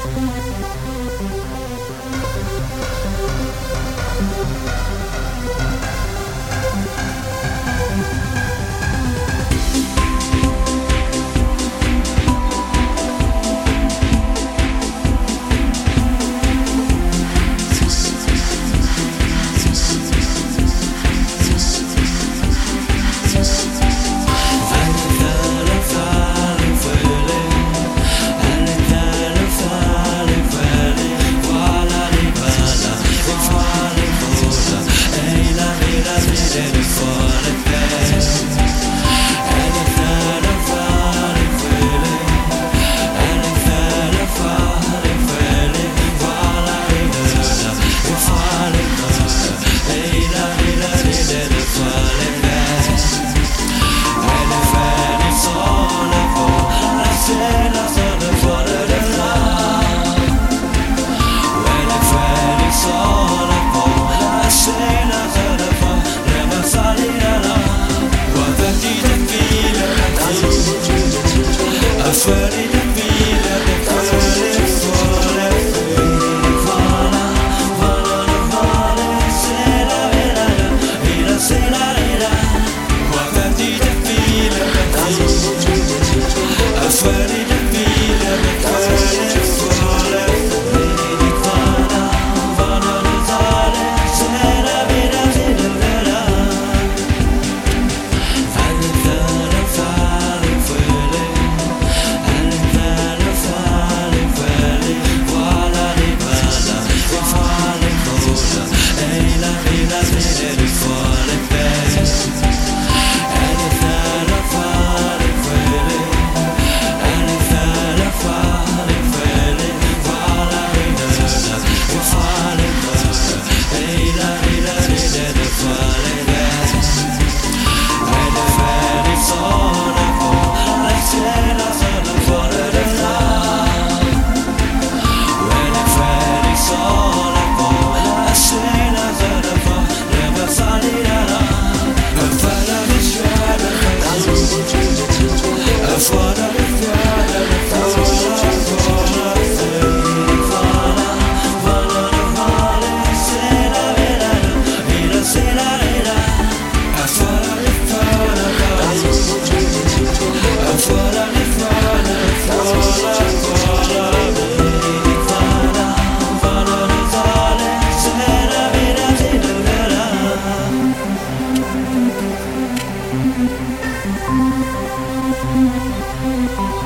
Thank Thank you.